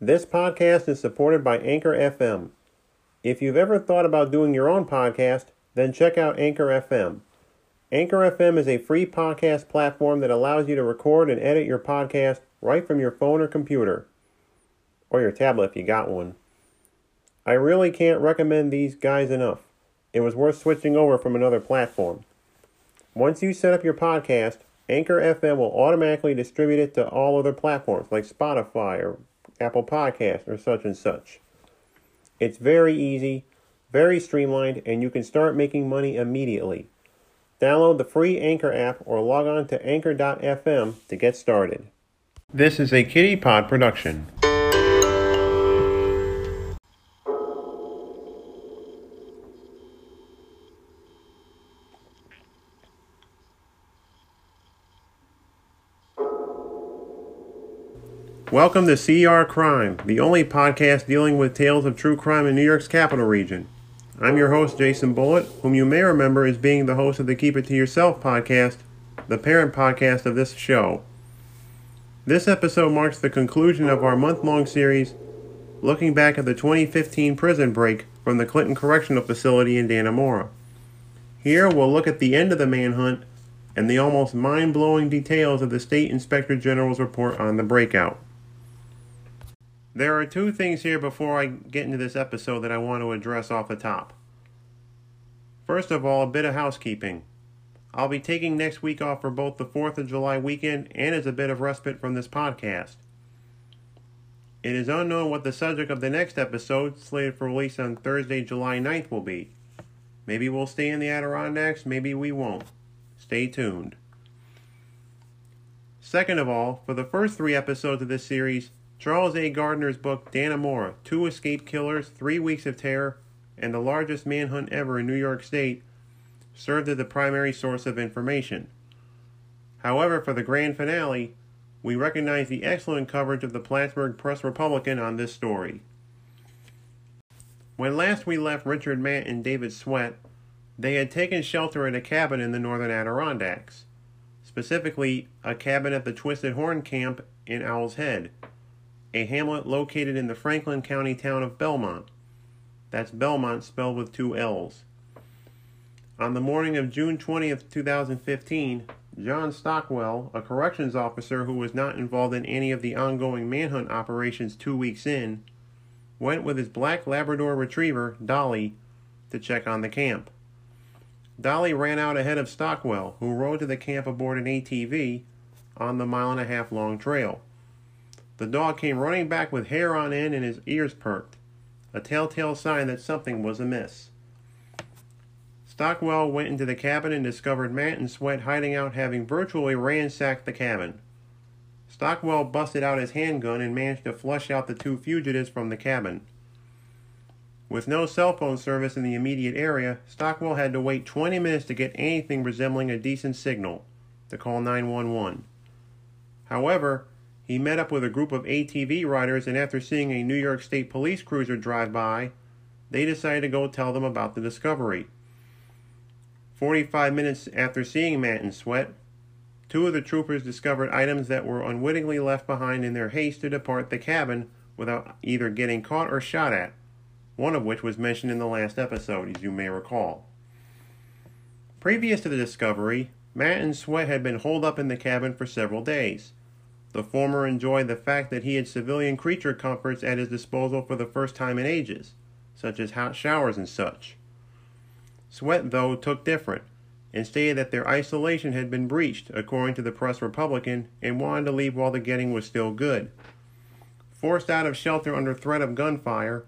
This podcast is supported by Anchor FM. If you've ever thought about doing your own podcast, then check out Anchor FM. Anchor FM is a free podcast platform that allows you to record and edit your podcast right from your phone or computer, or your tablet if you got one. I really can't recommend these guys enough. It was worth switching over from another platform. Once you set up your podcast, Anchor FM will automatically distribute it to all other platforms like Spotify or Apple Podcasts or such and such. It's very easy, very streamlined, and you can start making money immediately. Download the free Anchor app or log on to anchor.fm to get started. This is a Kitty Pod production. Welcome to CR Crime, the only podcast dealing with tales of true crime in New York's capital region. I'm your host, Jason Bullitt, whom you may remember as being the host of the Keep It To Yourself podcast, the parent podcast of this show. This episode marks the conclusion of our month long series looking back at the 2015 prison break from the Clinton Correctional Facility in Dannemora. Here we'll look at the end of the manhunt and the almost mind blowing details of the State Inspector General's report on the breakout. There are two things here before I get into this episode that I want to address off the top. First of all, a bit of housekeeping. I'll be taking next week off for both the 4th of July weekend and as a bit of respite from this podcast. It is unknown what the subject of the next episode, slated for release on Thursday, July 9th, will be. Maybe we'll stay in the Adirondacks, maybe we won't. Stay tuned. Second of all, for the first three episodes of this series, Charles A. Gardner's book, Dannemora Two Escape Killers, Three Weeks of Terror, and the Largest Manhunt Ever in New York State, served as the primary source of information. However, for the grand finale, we recognize the excellent coverage of the Plattsburgh Press Republican on this story. When last we left Richard Matt and David Sweat, they had taken shelter in a cabin in the northern Adirondacks, specifically a cabin at the Twisted Horn Camp in Owl's Head a hamlet located in the Franklin County town of Bellmont. That's Bellmont spelled with two L's. On the morning of June 20th, 2015, John Stockwell, a corrections officer who was not involved in any of the ongoing manhunt operations two weeks in, went with his black Labrador retriever, Dolly, to check on the camp. Dolly ran out ahead of Stockwell, who rode to the camp aboard an ATV on the mile and a half long trail. The dog came running back with hair on end and his ears perked, a telltale sign that something was amiss. Stockwell went into the cabin and discovered Matt and Sweat hiding out, having virtually ransacked the cabin. Stockwell busted out his handgun and managed to flush out the two fugitives from the cabin. With no cell phone service in the immediate area, Stockwell had to wait 20 minutes to get anything resembling a decent signal to call 911. However, he met up with a group of ATV riders, and after seeing a New York State police cruiser drive by, they decided to go tell them about the discovery. 45 minutes after seeing Matt and Sweat, two of the troopers discovered items that were unwittingly left behind in their haste to depart the cabin without either getting caught or shot at, one of which was mentioned in the last episode, as you may recall. Previous to the discovery, Matt and Sweat had been holed up in the cabin for several days. The former enjoyed the fact that he had civilian creature comforts at his disposal for the first time in ages, such as hot showers and such. Sweat, though, took different, and stated that their isolation had been breached, according to the Press Republican, and wanted to leave while the getting was still good. Forced out of shelter under threat of gunfire,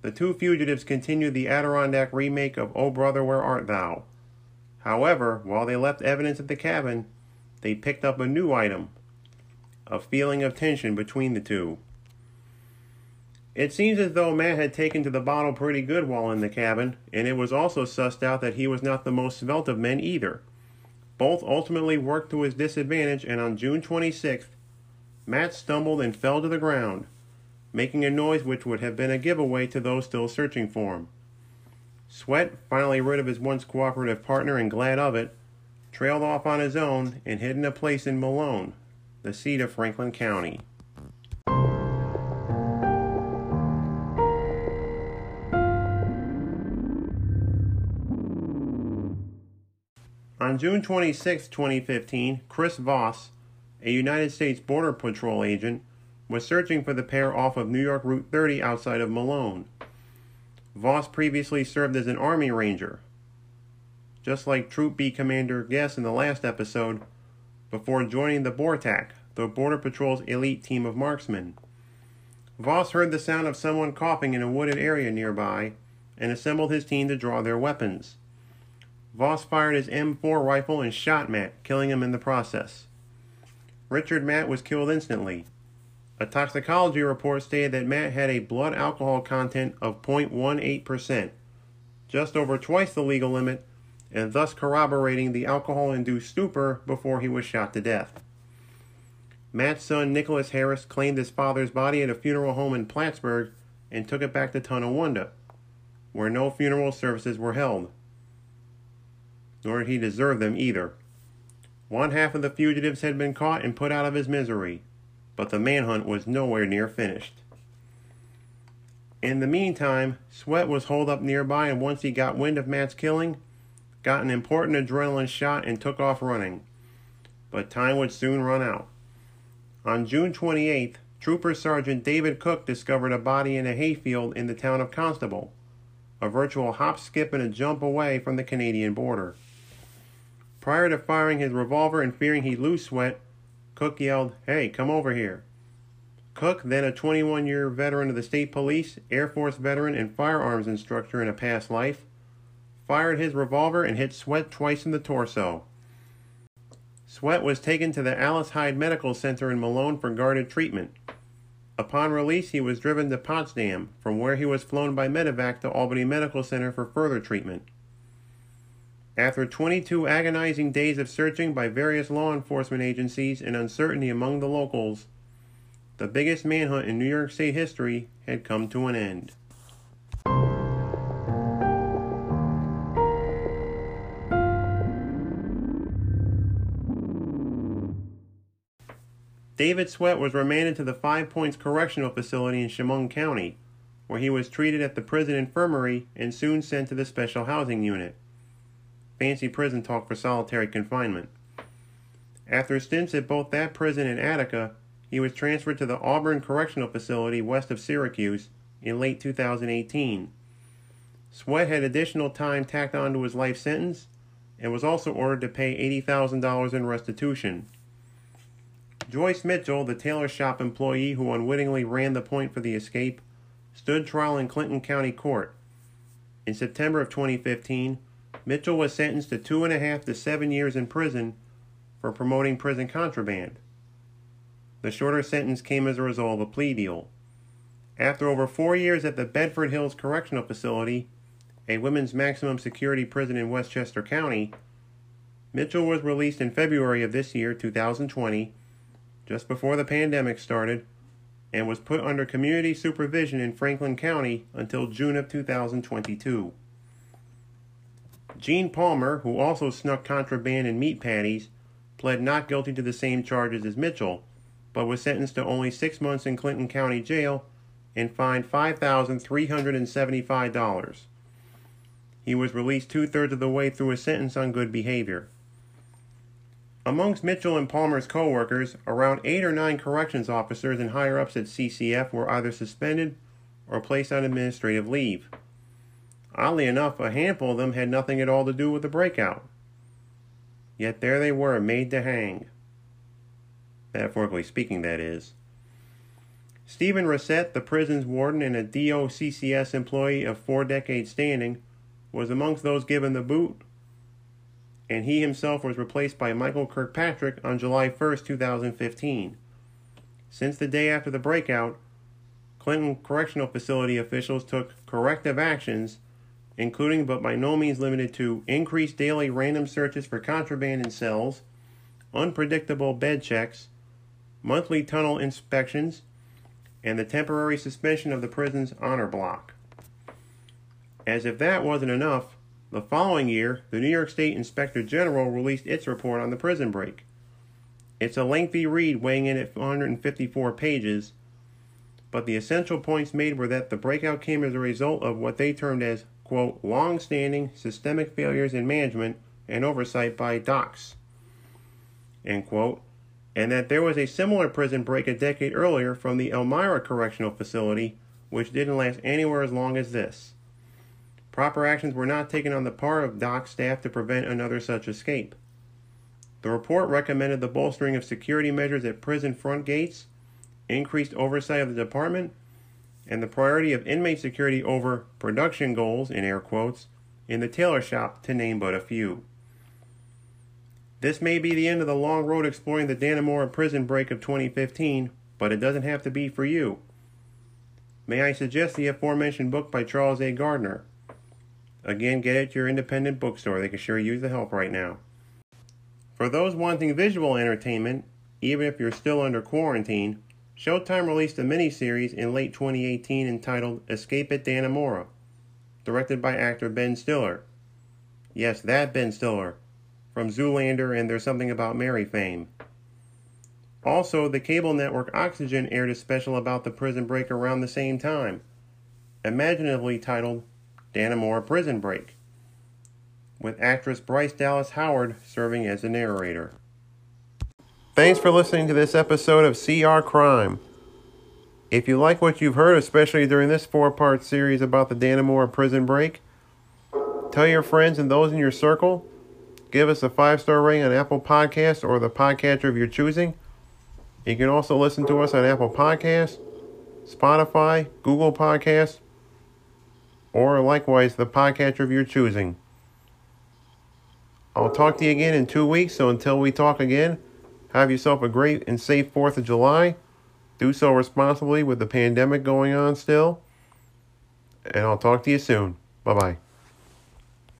the two fugitives continued the Adirondack remake of O Brother, Where Art Thou? However, while they left evidence at the cabin, they picked up a new item, a feeling of tension between the two. It seems as though Matt had taken to the bottle pretty good while in the cabin, and it was also sussed out that he was not the most svelte of men either. Both ultimately worked to his disadvantage, and on June 26th, Matt stumbled and fell to the ground, making a noise which would have been a giveaway to those still searching for him. Sweat, finally rid of his once cooperative partner and glad of it, trailed off on his own and hid in a place in Malone, the seat of Franklin County. On June 26, 2015, Chris Voss, a United States Border Patrol agent, was searching for the pair off of New York Route 30 outside of Malone. Voss previously served as an Army Ranger. Just like Troop B Commander Guess in the last episode, before joining the BORTAC, the Border Patrol's elite team of marksmen. Voss heard the sound of someone coughing in a wooded area nearby and assembled his team to draw their weapons. Voss fired his M4 rifle and shot Matt, killing him in the process. Richard Matt was killed instantly. A toxicology report stated that Matt had a blood alcohol content of 0.18%, just over twice the legal limit, and thus corroborating the alcohol induced stupor before he was shot to death. Matt's son Nicholas Harris claimed his father's body at a funeral home in Plattsburgh and took it back to Tonawanda, where no funeral services were held. Nor did he deserve them either. One half of the fugitives had been caught and put out of his misery, but the manhunt was nowhere near finished. In the meantime, Sweat was holed up nearby, and once he got wind of Matt's killing, got an important adrenaline shot and took off running. But time would soon run out. On June 28th, Trooper Sergeant David Cook discovered a body in a hayfield in the town of Constable, a virtual hop, skip, and a jump away from the Canadian border. Prior to firing his revolver and fearing he'd lose Sweat, Cook yelled, Hey, come over here. Cook, then a 21 year veteran of the state police, Air Force veteran, and firearms instructor in a past life, fired his revolver and hit Sweat twice in the torso. Sweat was taken to the Alice Hyde Medical Center in Malone for guarded treatment. Upon release, he was driven to Potsdam, from where he was flown by medevac to Albany Medical Center for further treatment. After 22 agonizing days of searching by various law enforcement agencies and uncertainty among the locals, the biggest manhunt in New York State history had come to an end. David Sweat was remanded to the Five Points Correctional Facility in Chemung County, where he was treated at the prison infirmary and soon sent to the Special Housing Unit fancy prison talk for solitary confinement. After stints at both that prison and Attica, he was transferred to the Auburn Correctional Facility west of Syracuse in late 2018. Sweat had additional time tacked onto his life sentence and was also ordered to pay $80,000 in restitution. Joyce Mitchell, the tailor shop employee who unwittingly ran the point for the escape, stood trial in Clinton County Court. In September of 2015, Mitchell was sentenced to two and a half to seven years in prison for promoting prison contraband. The shorter sentence came as a result of a plea deal. After over four years at the Bedford Hills Correctional Facility, a women's maximum security prison in Westchester County, Mitchell was released in February of this year, 2020, just before the pandemic started, and was put under community supervision in Franklin County until June of 2022. Gene Palmer, who also snuck contraband and meat patties, pled not guilty to the same charges as Mitchell, but was sentenced to only six months in Clinton County Jail and fined $5,375. He was released two thirds of the way through his sentence on good behavior. Amongst Mitchell and Palmer's co workers, around eight or nine corrections officers and higher ups at CCF were either suspended or placed on administrative leave. Oddly enough, a handful of them had nothing at all to do with the breakout. Yet there they were, made to hang. Metaphorically speaking, that is. Stephen Racette, the prison's warden and a DOCCS employee of four decades standing, was amongst those given the boot, and he himself was replaced by Michael Kirkpatrick on July 1, 2015. Since the day after the breakout, Clinton Correctional Facility officials took corrective actions including but by no means limited to increased daily random searches for contraband in cells, unpredictable bed checks, monthly tunnel inspections, and the temporary suspension of the prison's honor block. As if that wasn't enough, the following year, the New York State Inspector General released its report on the prison break. It's a lengthy read weighing in at 154 pages, but the essential points made were that the breakout came as a result of what they termed as quote, long standing systemic failures in management and oversight by DOCCS. End quote. And that there was a similar prison break a decade earlier from the Elmira Correctional Facility, which didn't last anywhere as long as this. Proper actions were not taken on the part of DOCCS staff to prevent another such escape. The report recommended the bolstering of security measures at prison front gates, increased oversight of the department, and the priority of inmate security over production goals, in air quotes, in the tailor shop, to name but a few. This may be the end of the long road exploring the Dannemora prison break of 2015, but it doesn't have to be for you. May I suggest the aforementioned book by Charles A. Gardner? Again, get it at your independent bookstore. They can sure use the help right now. For those wanting visual entertainment, even if you're still under quarantine, Showtime released a miniseries in late 2018 entitled Escape at Dannemora, directed by actor Ben Stiller. Yes, that Ben Stiller, from Zoolander and There's Something About Mary fame. Also, the cable network Oxygen aired a special about the prison break around the same time, imaginatively titled Dannemora Prison Break, with actress Bryce Dallas Howard serving as the narrator. Thanks for listening to this episode of CR Crime. If you like what you've heard, especially during this four part series about the Dannemora prison break, tell your friends and those in your circle. Give us a five star rating on Apple Podcasts or the podcatcher of your choosing. You can also listen to us on Apple Podcasts, Spotify, Google Podcasts, or likewise the podcatcher of your choosing. I'll talk to you again in two weeks, so until we talk again, have yourself a great and safe 4th of July. Do so responsibly with the pandemic going on still. And I'll talk to you soon. Bye bye.